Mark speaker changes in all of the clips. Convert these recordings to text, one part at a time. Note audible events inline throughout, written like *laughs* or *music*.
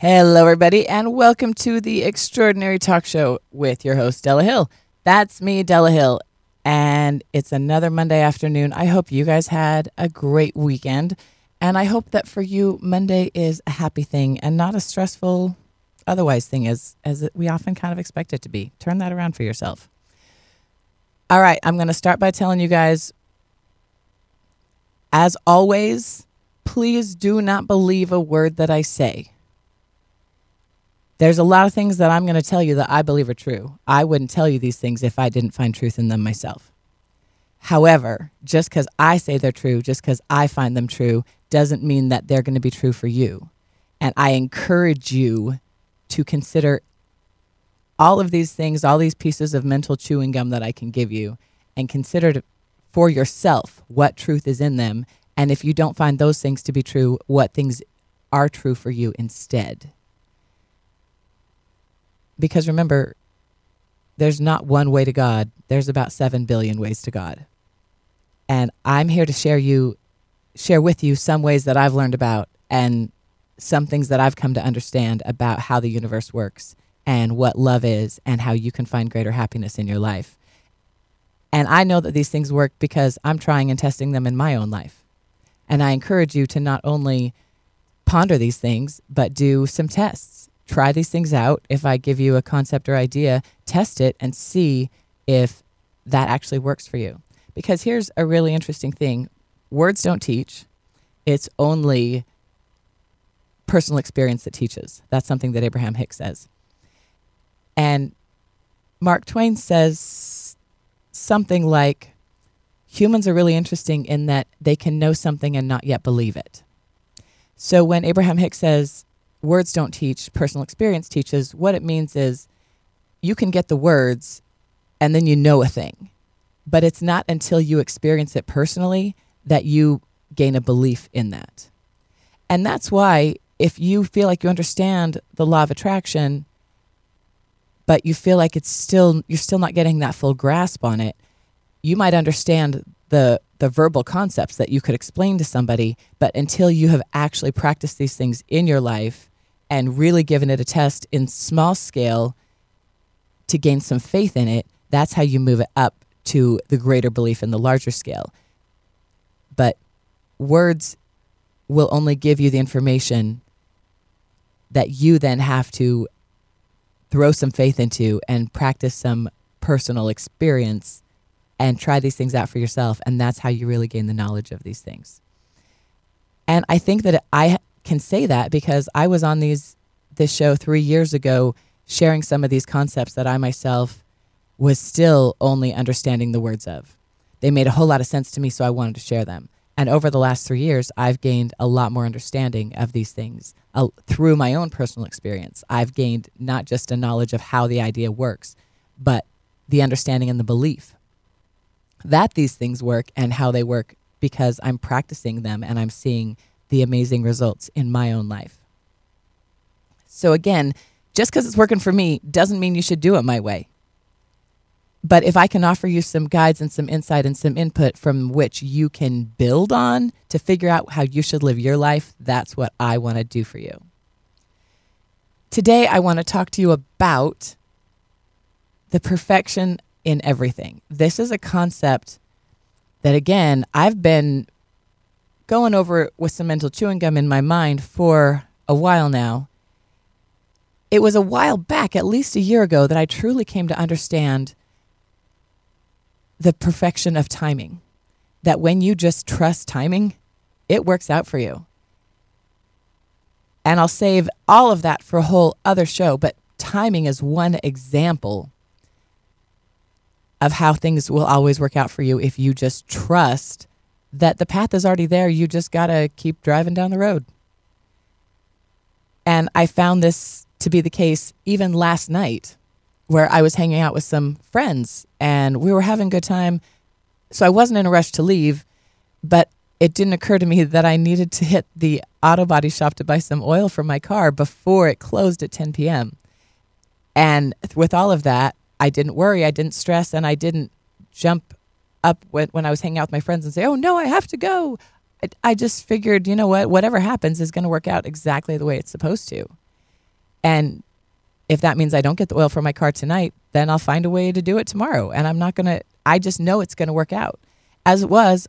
Speaker 1: Hello, everybody, and welcome to the Extraordinary Talk Show with your host, Della Hill. That's me, Della Hill, and it's another Monday afternoon. I hope you guys had a great weekend, and I hope that for you, Monday is a happy thing and not a stressful, otherwise thing as as we often kind of expect it to be. Turn that around for yourself. All right, I'm going to start by telling you guys, as always, please do not believe a word that I say. There's a lot of things that I'm going to tell you that I believe are true. I wouldn't tell you these things if I didn't find truth in them myself. However, just because I say they're true, just because I find them true, doesn't mean that they're going to be true for you. And I encourage you to consider all of these things, all these pieces of mental chewing gum that I can give you, and consider to, for yourself what truth is in them. And if you don't find those things to be true, what things are true for you instead because remember, there's not one way to God. There's about 7 billion ways to God. And I'm here to share you share with you some ways that I've learned about and some things that I've come to understand about how the universe works and what love is and how you can find greater happiness in your life. And I know that these things work because I'm trying and testing them in my own life. And I encourage you to not only ponder these things, but do some tests try these things out. If I give you a concept or idea, test it and see if that actually works for you. Because here's a really interesting thing words don't teach, it's only personal experience that teaches. That's something that Abraham Hicks says. And Mark Twain says something like humans are really interesting in that they can know something and not yet believe it. So when Abraham Hicks says words don't teach, personal experience teaches. What it means is you can get the words and then you know a thing. But it's not until you experience it personally that you gain a belief in that. And that's why if you feel like you understand the law of attraction, but you feel like it's still you're still not getting that full grasp on it, you might understand the the verbal concepts that you could explain to somebody, but until you have actually practiced these things in your life and really giving it a test in small scale to gain some faith in it, that's how you move it up to the greater belief in the larger scale. But words will only give you the information that you then have to throw some faith into and practice some personal experience and try these things out for yourself. And that's how you really gain the knowledge of these things. And I think that I can say that because I was on these this show three years ago, sharing some of these concepts that I myself was still only understanding the words of. They made a whole lot of sense to me, so I wanted to share them. And over the last three years, I've gained a lot more understanding of these things uh, through my own personal experience. I've gained not just a knowledge of how the idea works, but the understanding and the belief that these things work and how they work because I'm practicing them and I'm seeing the amazing results in my own life. So, again, just because it's working for me doesn't mean you should do it my way. But if I can offer you some guides and some insight and some input from which you can build on to figure out how you should live your life, that's what I want to do for you. Today, I want to talk to you about the perfection in everything. This is a concept that, again, I've been going over it with some mental chewing gum in my mind for a while now. It was a while back, at least a year ago, that I truly came to understand the perfection of timing. That when you just trust timing, it works out for you. And I'll save all of that for a whole other show, but timing is one example of how things will always work out for you if you just trust that the path is already there. You just got to keep driving down the road. And I found this to be the case even last night, where I was hanging out with some friends and we were having a good time. So I wasn't in a rush to leave, but it didn't occur to me that I needed to hit the auto body shop to buy some oil for my car before it closed at 10 p.m. And with all of that, I didn't worry, I didn't stress, and I didn't jump up when, when I was hanging out with my friends and say, oh, no, I have to go. I, I just figured, you know what, whatever happens is going to work out exactly the way it's supposed to. And if that means I don't get the oil for my car tonight, then I'll find a way to do it tomorrow. And I'm not going to, I just know it's going to work out. As it was,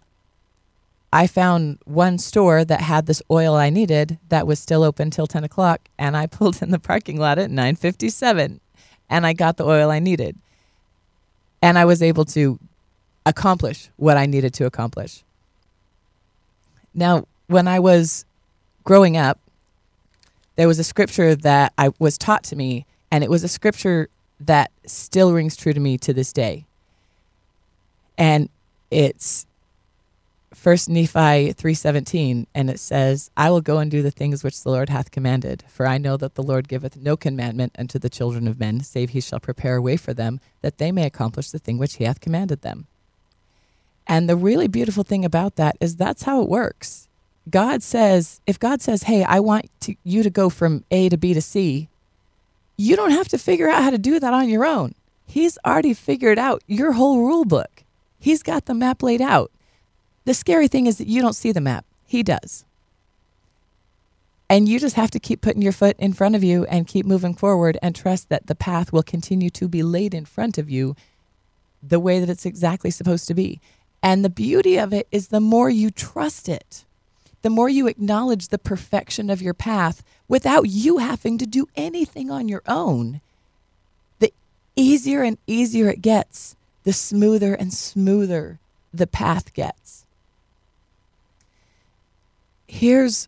Speaker 1: I found one store that had this oil I needed that was still open till 10 o'clock. And I *laughs* pulled in the parking lot at 957 and I got the oil I needed. And I was able to accomplish what I needed to accomplish. Now, when I was growing up, there was a scripture that I was taught to me, and it was a scripture that still rings true to me to this day. And it's First Nephi 3:17 and it says, "I will go and do the things which the Lord hath commanded, for I know that the Lord giveth no commandment unto the children of men, save he shall prepare a way for them that they may accomplish the thing which he hath commanded them." And the really beautiful thing about that is that's how it works. God says, if God says, "Hey, I want to, you to go from A to B to C," you don't have to figure out how to do that on your own. He's already figured out your whole rule book. He's got the map laid out. The scary thing is that you don't see the map, He does. And you just have to keep putting your foot in front of you and keep moving forward and trust that the path will continue to be laid in front of you the way that it's exactly supposed to be. And the beauty of it is the more you trust it, the more you acknowledge the perfection of your path without you having to do anything on your own, the easier and easier it gets, the smoother and smoother the path gets here's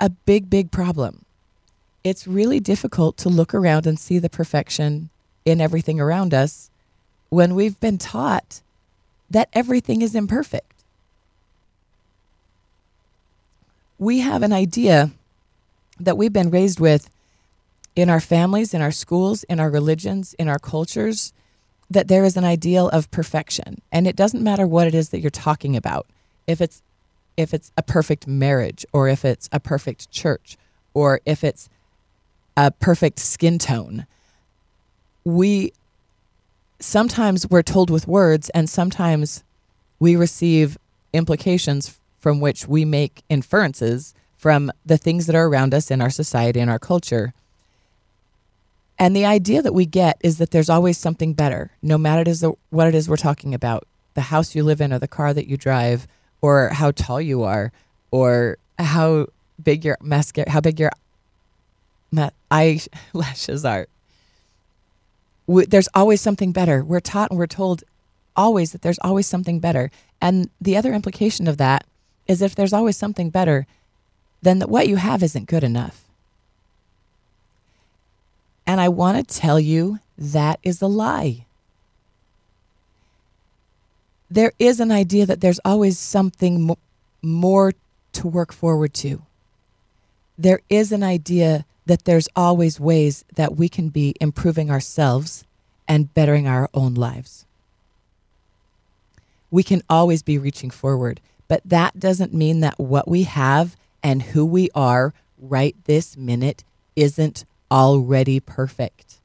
Speaker 1: a big, big problem. It's really difficult to look around and see the perfection in everything around us when we've been taught that everything is imperfect. We have an idea that we've been raised with in our families, in our schools, in our religions, in our cultures, that there is an ideal of perfection. And it doesn't matter what it is that you're talking about. If it's if it's a perfect marriage or if it's a perfect church or if it's a perfect skin tone. We sometimes we're told with words and sometimes we receive implications from which we make inferences from the things that are around us in our society and our culture. And the idea that we get is that there's always something better, no matter it is what it is we're talking about the house you live in or the car that you drive or how tall you are or how big your mascara, how big your eyelashes are. There's always something better. We're taught and we're told always that there's always something better. And the other implication of that is if there's always something better, then that what you have isn't good enough. And I want to tell you that is a lie there is an idea that there's always something more to work forward to. There is an idea that there's always ways that we can be improving ourselves and bettering our own lives. We can always be reaching forward, but that doesn't mean that what we have and who we are right this minute isn't already perfect.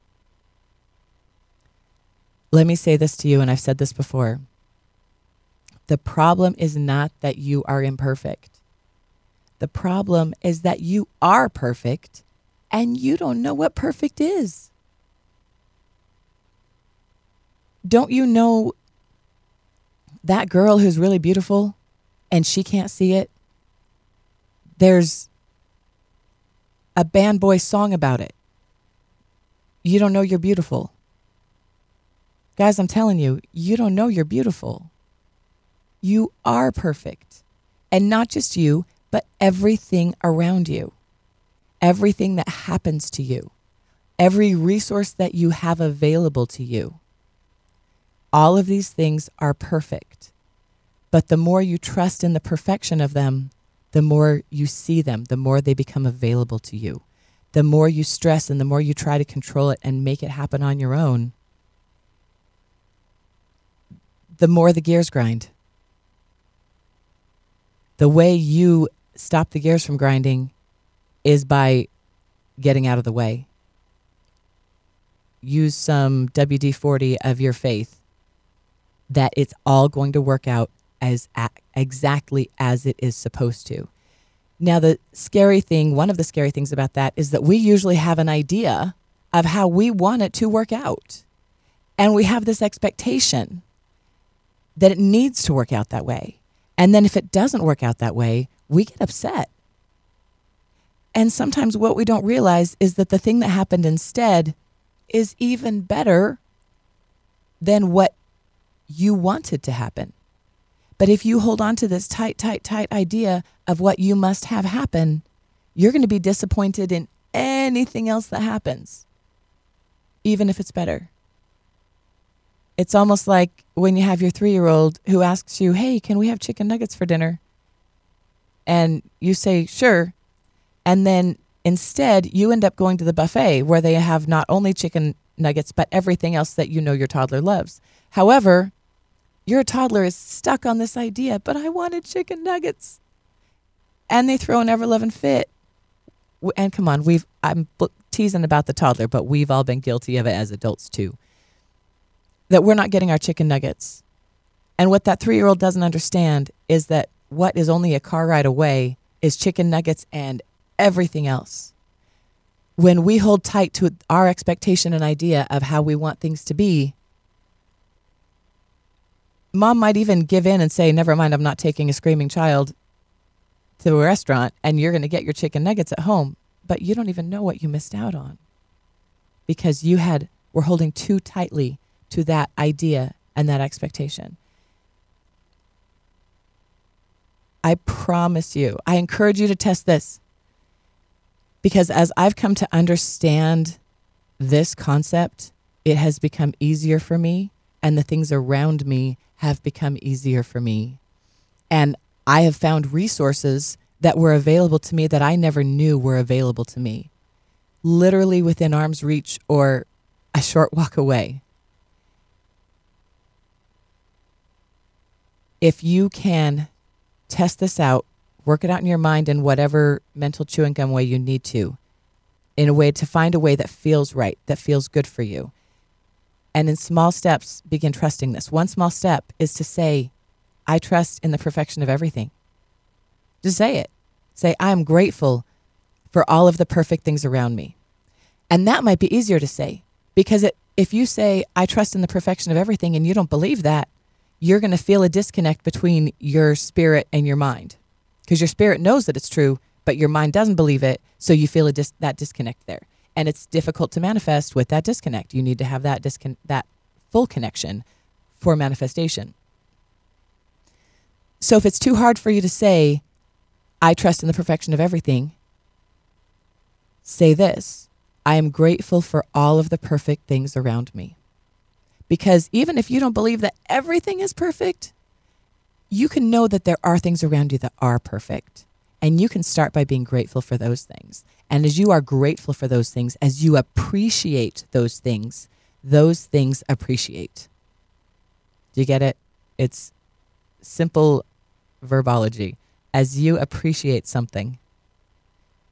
Speaker 1: Let me say this to you, and I've said this before. The problem is not that you are imperfect. The problem is that you are perfect and you don't know what perfect is. Don't you know that girl who's really beautiful and she can't see it? There's a band boy song about it. You don't know you're beautiful. Guys, I'm telling you, you don't know you're beautiful. You are perfect. And not just you, but everything around you, everything that happens to you, every resource that you have available to you. All of these things are perfect. But the more you trust in the perfection of them, the more you see them, the more they become available to you. The more you stress and the more you try to control it and make it happen on your own, the more the gears grind the way you stop the gears from grinding is by getting out of the way. Use some WD 40 of your faith that it's all going to work out as exactly as it is supposed to. Now, the scary thing, one of the scary things about that is that we usually have an idea of how we want it to work out. And we have this expectation that it needs to work out that way. And then if it doesn't work out that way, we get upset. And sometimes what we don't realize is that the thing that happened instead is even better than what you wanted to happen. But if you hold on to this tight, tight, tight idea of what you must have happen, you're going to be disappointed in anything else that happens, even if it's better. It's almost like when you have your three year old who asks you, Hey, can we have chicken nuggets for dinner? And you say, Sure. And then instead, you end up going to the buffet where they have not only chicken nuggets, but everything else that you know your toddler loves. However, your toddler is stuck on this idea, but I wanted chicken nuggets. And they throw an ever loving fit. And come on, we've I'm teasing about the toddler, but we've all been guilty of it as adults too. That we're not getting our chicken nuggets. And what that three year old doesn't understand is that what is only a car ride away is chicken nuggets and everything else. When we hold tight to our expectation and idea of how we want things to be, mom might even give in and say, Never mind, I'm not taking a screaming child to a restaurant and you're going to get your chicken nuggets at home. But you don't even know what you missed out on because you had were holding too tightly to that idea and that expectation. I promise you, I encourage you to test this because as I've come to understand this concept, it has become easier for me and the things around me have become easier for me. And I have found resources that were available to me that I never knew were available to me, literally within arm's reach or a short walk away. If you can test this out, work it out in your mind in whatever mental chewing gum way you need to, in a way to find a way that feels right, that feels good for you and in small steps, begin trusting this. One small step is to say, I trust in the perfection of everything. Just say it. Say, I'm grateful for all of the perfect things around me. And that might be easier to say because it, if you say, I trust in the perfection of everything, and you don't believe that, you're going to feel a disconnect between your spirit and your mind because your spirit knows that it's true, but your mind doesn't believe it. So you feel a dis- that disconnect there and it's difficult to manifest with that disconnect. You need to have that discon- that full connection for manifestation. So if it's too hard for you to say, I trust in the perfection of everything, say this I am grateful for all of the perfect things around me. Because even if you don't believe that everything is perfect, you can know that there are things around you that are perfect. And you can start by being grateful for those things. And as you are grateful for those things, as you appreciate those things, those things appreciate. Do you get it? It's simple verbology. As you appreciate something,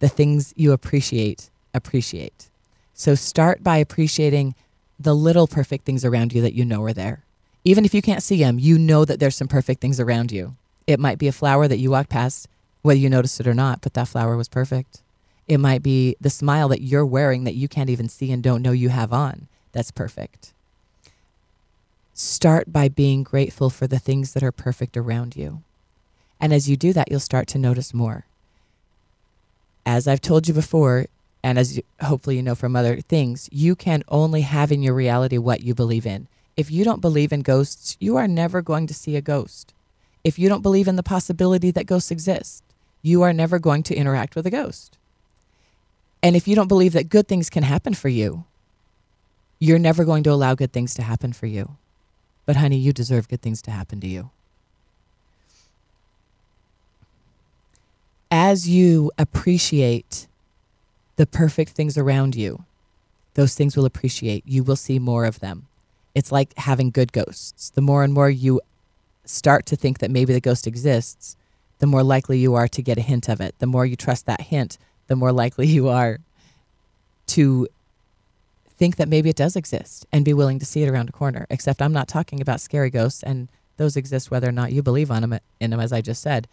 Speaker 1: the things you appreciate, appreciate. So start by appreciating the little perfect things around you that you know are there. Even if you can't see them, you know that there's some perfect things around you. It might be a flower that you walked past whether you noticed it or not, but that flower was perfect. It might be the smile that you're wearing that you can't even see and don't know you have on. That's perfect. Start by being grateful for the things that are perfect around you. And as you do that, you'll start to notice more. As I've told you before, and as you, hopefully you know from other things, you can only have in your reality what you believe in. If you don't believe in ghosts, you are never going to see a ghost. If you don't believe in the possibility that ghosts exist, you are never going to interact with a ghost. And if you don't believe that good things can happen for you, you're never going to allow good things to happen for you. But, honey, you deserve good things to happen to you. As you appreciate the perfect things around you, those things will appreciate. You will see more of them. It's like having good ghosts. The more and more you start to think that maybe the ghost exists, the more likely you are to get a hint of it. The more you trust that hint, the more likely you are to think that maybe it does exist and be willing to see it around a corner. Except I'm not talking about scary ghosts, and those exist whether or not you believe on them, in them, as I just said.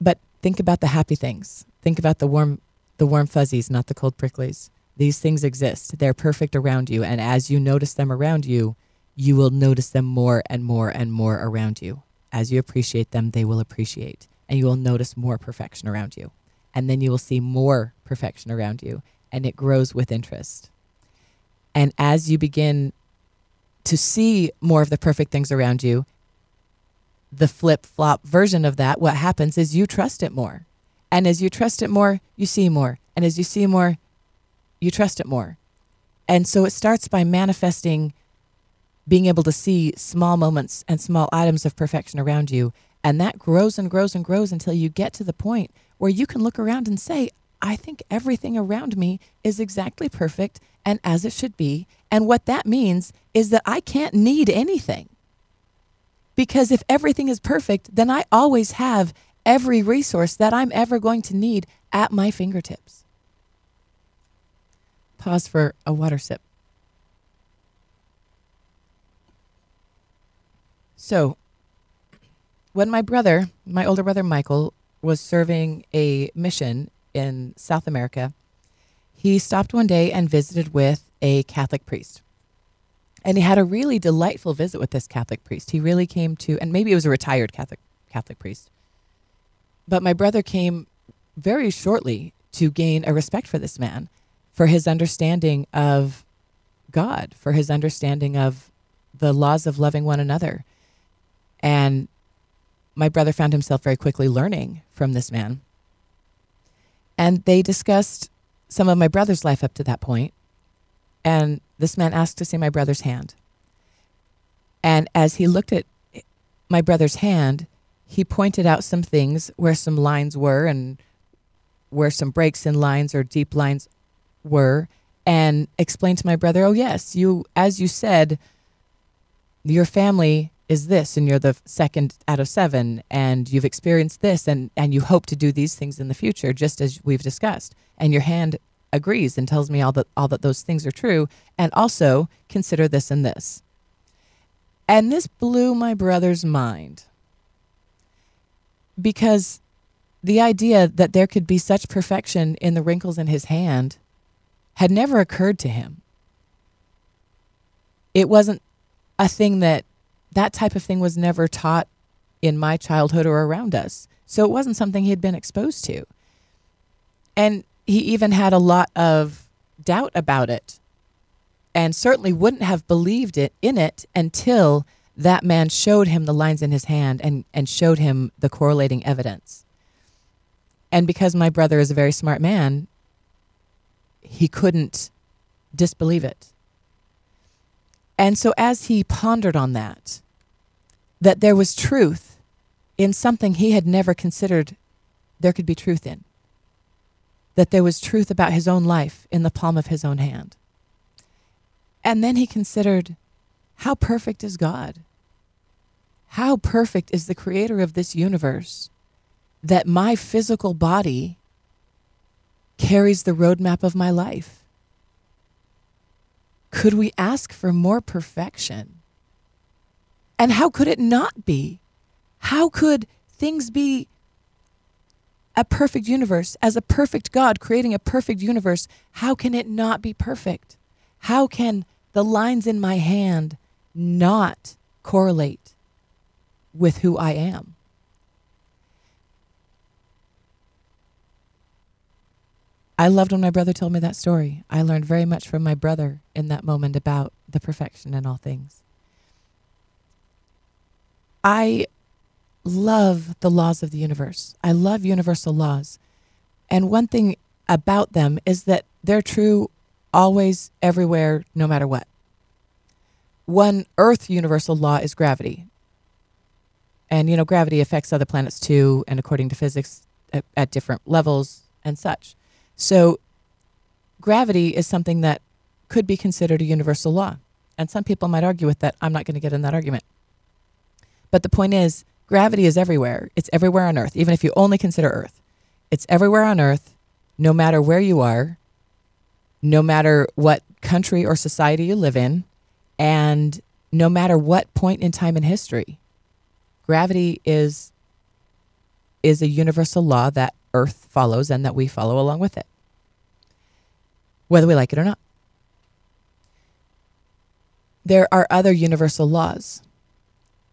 Speaker 1: But think about the happy things. Think about the warm the warm fuzzies, not the cold pricklies. These things exist. They're perfect around you, and as you notice them around you, you will notice them more and more and more around you. As you appreciate them, they will appreciate, and you will notice more perfection around you. And then you will see more perfection around you, and it grows with interest. And as you begin to see more of the perfect things around you, the flip flop version of that, what happens is you trust it more. And as you trust it more, you see more. And as you see more, you trust it more. And so it starts by manifesting being able to see small moments and small items of perfection around you. And that grows and grows and grows until you get to the point where you can look around and say, I think everything around me is exactly perfect and as it should be. And what that means is that I can't need anything. Because if everything is perfect, then I always have every resource that I'm ever going to need at my fingertips. Pause for a water sip. So, when my brother, my older brother Michael, was serving a mission in South America, he stopped one day and visited with a Catholic priest. And he had a really delightful visit with this Catholic priest. He really came to, and maybe it was a retired Catholic Catholic priest. But my brother came very shortly to gain a respect for this man, for his understanding of God, for his understanding of the laws of loving one another. And my brother found himself very quickly learning from this man. And they discussed some of my brother's life up to that point. And this man asked to see my brother's hand. And as he looked at my brother's hand, he pointed out some things where some lines were and where some breaks in lines or deep lines were and explained to my brother, "Oh yes, you as you said, your family is this and you're the second out of 7 and you've experienced this and and you hope to do these things in the future just as we've discussed." And your hand agrees and tells me all that all that those things are true and also consider this and this. And this blew my brother's mind because the idea that there could be such perfection in the wrinkles in his hand had never occurred to him. It wasn't a thing that that type of thing was never taught in my childhood or around us. So it wasn't something he had been exposed to. And he even had a lot of doubt about it and certainly wouldn't have believed it in it until that man showed him the lines in his hand and, and showed him the correlating evidence. And because my brother is a very smart man, he couldn't disbelieve it. And so, as he pondered on that, that there was truth in something he had never considered there could be truth in, that there was truth about his own life in the palm of his own hand. And then he considered how perfect is God? How perfect is the creator of this universe that my physical body carries the roadmap of my life? Could we ask for more perfection? And how could it not be? How could things be a perfect universe? As a perfect God creating a perfect universe, how can it not be perfect? How can the lines in my hand not correlate with who I am. I loved when my brother told me that story. I learned very much from my brother in that moment about the perfection in all things. I love the laws of the universe. I love universal laws. And one thing about them is that they're true always, everywhere, no matter what. One Earth universal law is gravity. And, you know, gravity affects other planets too, and according to physics, at, at different levels and such. So, gravity is something that could be considered a universal law. And some people might argue with that. I'm not going to get in that argument. But the point is, gravity is everywhere. It's everywhere on Earth, even if you only consider Earth. It's everywhere on Earth, no matter where you are, no matter what country or society you live in, and no matter what point in time in history. Gravity is is a universal law that Earth follows and that we follow along with it, whether we like it or not. There are other universal laws,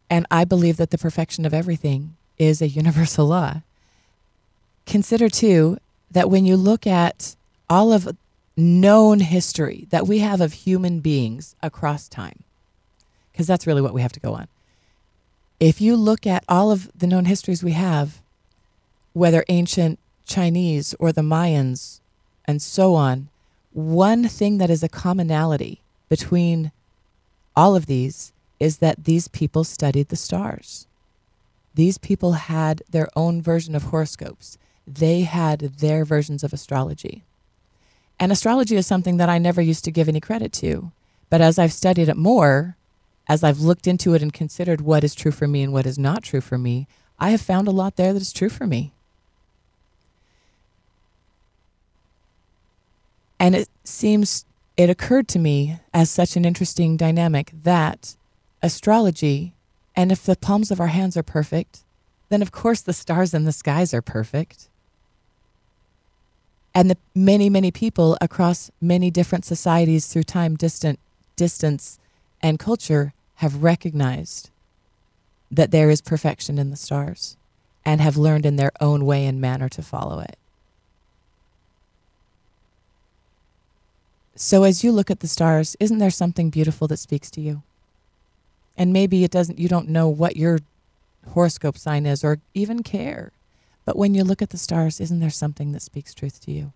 Speaker 1: and I believe that the perfection of everything is a universal law. Consider, too, that when you look at all of known history that we have of human beings across time, because that's really what we have to go on. If you look at all of the known histories we have, whether ancient Chinese or the Mayans and so on, one thing that is a commonality between all of these is that these people studied the stars. These people had their own version of horoscopes. They had their versions of astrology. And astrology is something that I never used to give any credit to. But as I've studied it more, as I've looked into it and considered what is true for me and what is not true for me, I have found a lot there that is true for me. And it seems, it occurred to me as such an interesting dynamic that astrology, and if the palms of our hands are perfect, then of course the stars in the skies are perfect. And the many, many people across many different societies through time, distant, distance, and culture have recognized that there is perfection in the stars and have learned in their own way and manner to follow it. So as you look at the stars, isn't there something beautiful that speaks to you? And maybe it doesn't you don't know what your horoscope sign is or even care. But when you look at the stars, isn't there something that speaks truth to you?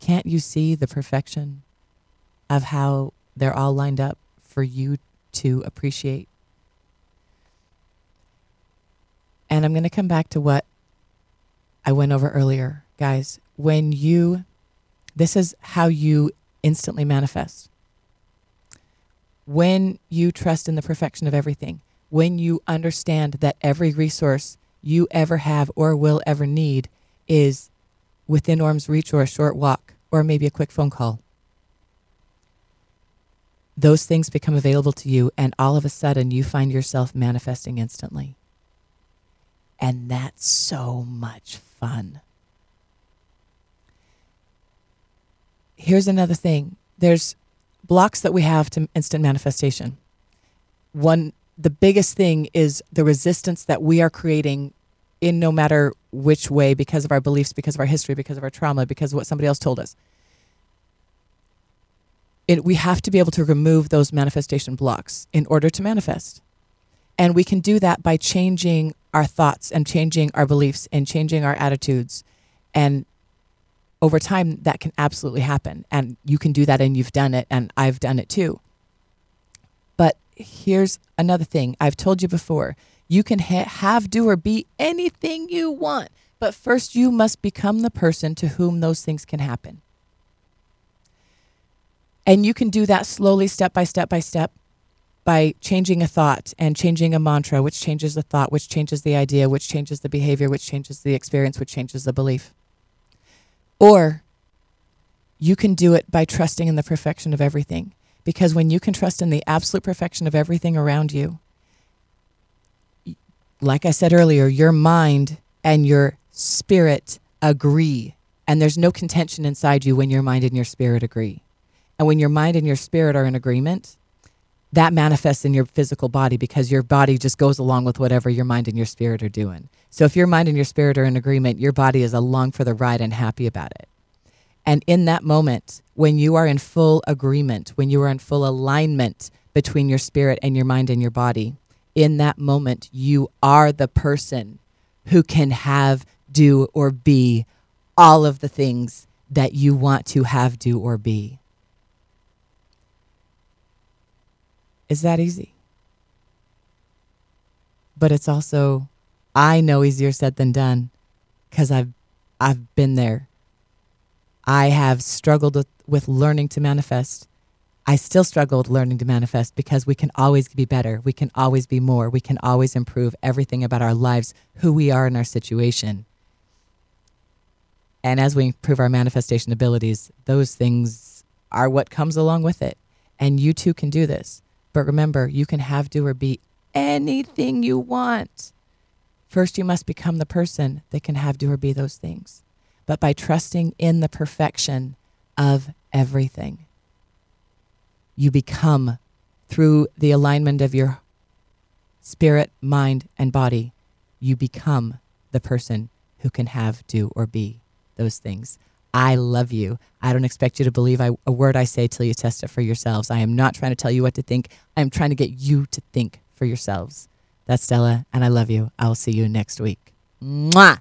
Speaker 1: Can't you see the perfection of how they're all lined up for you to appreciate? And I'm going to come back to what I went over earlier, guys. When you this is how you instantly manifest. When you trust in the perfection of everything, when you understand that every resource you ever have or will ever need is within arm's reach or a short walk or maybe a quick phone call. Those things become available to you, and all of a sudden you find yourself manifesting instantly. And that's so much fun. Here's another thing there's blocks that we have to instant manifestation. One, the biggest thing is the resistance that we are creating in no matter which way because of our beliefs, because of our history, because of our trauma, because of what somebody else told us. It, we have to be able to remove those manifestation blocks in order to manifest. And we can do that by changing our thoughts and changing our beliefs and changing our attitudes and over time that can absolutely happen and you can do that and you've done it and I've done it too. But here's another thing. I've told you before. You can ha- have do or be anything you want, but first you must become the person to whom those things can happen. And you can do that slowly step by step by step by changing a thought and changing a mantra, which changes the thought, which changes the idea, which changes the behavior, which changes the experience, which changes the belief. Or you can do it by trusting in the perfection of everything. Because when you can trust in the absolute perfection of everything around you, like I said earlier, your mind and your spirit agree. And there's no contention inside you when your mind and your spirit agree. And when your mind and your spirit are in agreement, that manifests in your physical body because your body just goes along with whatever your mind and your spirit are doing. So if your mind and your spirit are in agreement, your body is along for the ride and happy about it. And in that moment, when you are in full agreement, when you are in full alignment between your spirit and your mind and your body, in that moment, you are the person who can have, do, or be all of the things that you want to have, do, or be. Is that easy? But it's also, I know easier said than done because I've, I've been there. I have struggled with, with learning to manifest. I still struggle with learning to manifest because we can always be better. We can always be more. We can always improve everything about our lives, who we are in our situation. And as we improve our manifestation abilities, those things are what comes along with it. And you too can do this. But remember, you can have, do, or be anything you want. First, you must become the person that can have, do, or be those things. But by trusting in the perfection of everything, you become, through the alignment of your spirit, mind, and body, you become the person who can have, do, or be those things. I love you. I don't expect you to believe I, a word I say till you test it for yourselves. I am not trying to tell you what to think. I am trying to get you to think for yourselves. That's Stella, and I love you. I will see you next week. Mwah!